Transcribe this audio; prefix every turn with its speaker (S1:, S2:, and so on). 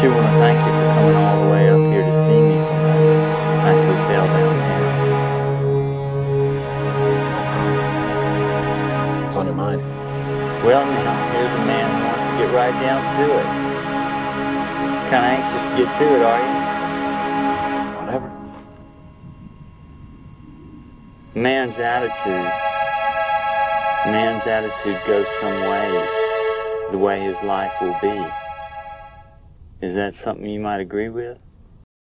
S1: sure want to thank you for coming all the way up here to see me from that nice hotel down here.
S2: What's on your mind?
S1: Well, now, here's a man who wants to get right down to it. Kind of anxious to get to it, are you?
S2: Whatever.
S1: Man's attitude. Man's attitude goes some ways the way his life will be. Is that something you might agree with?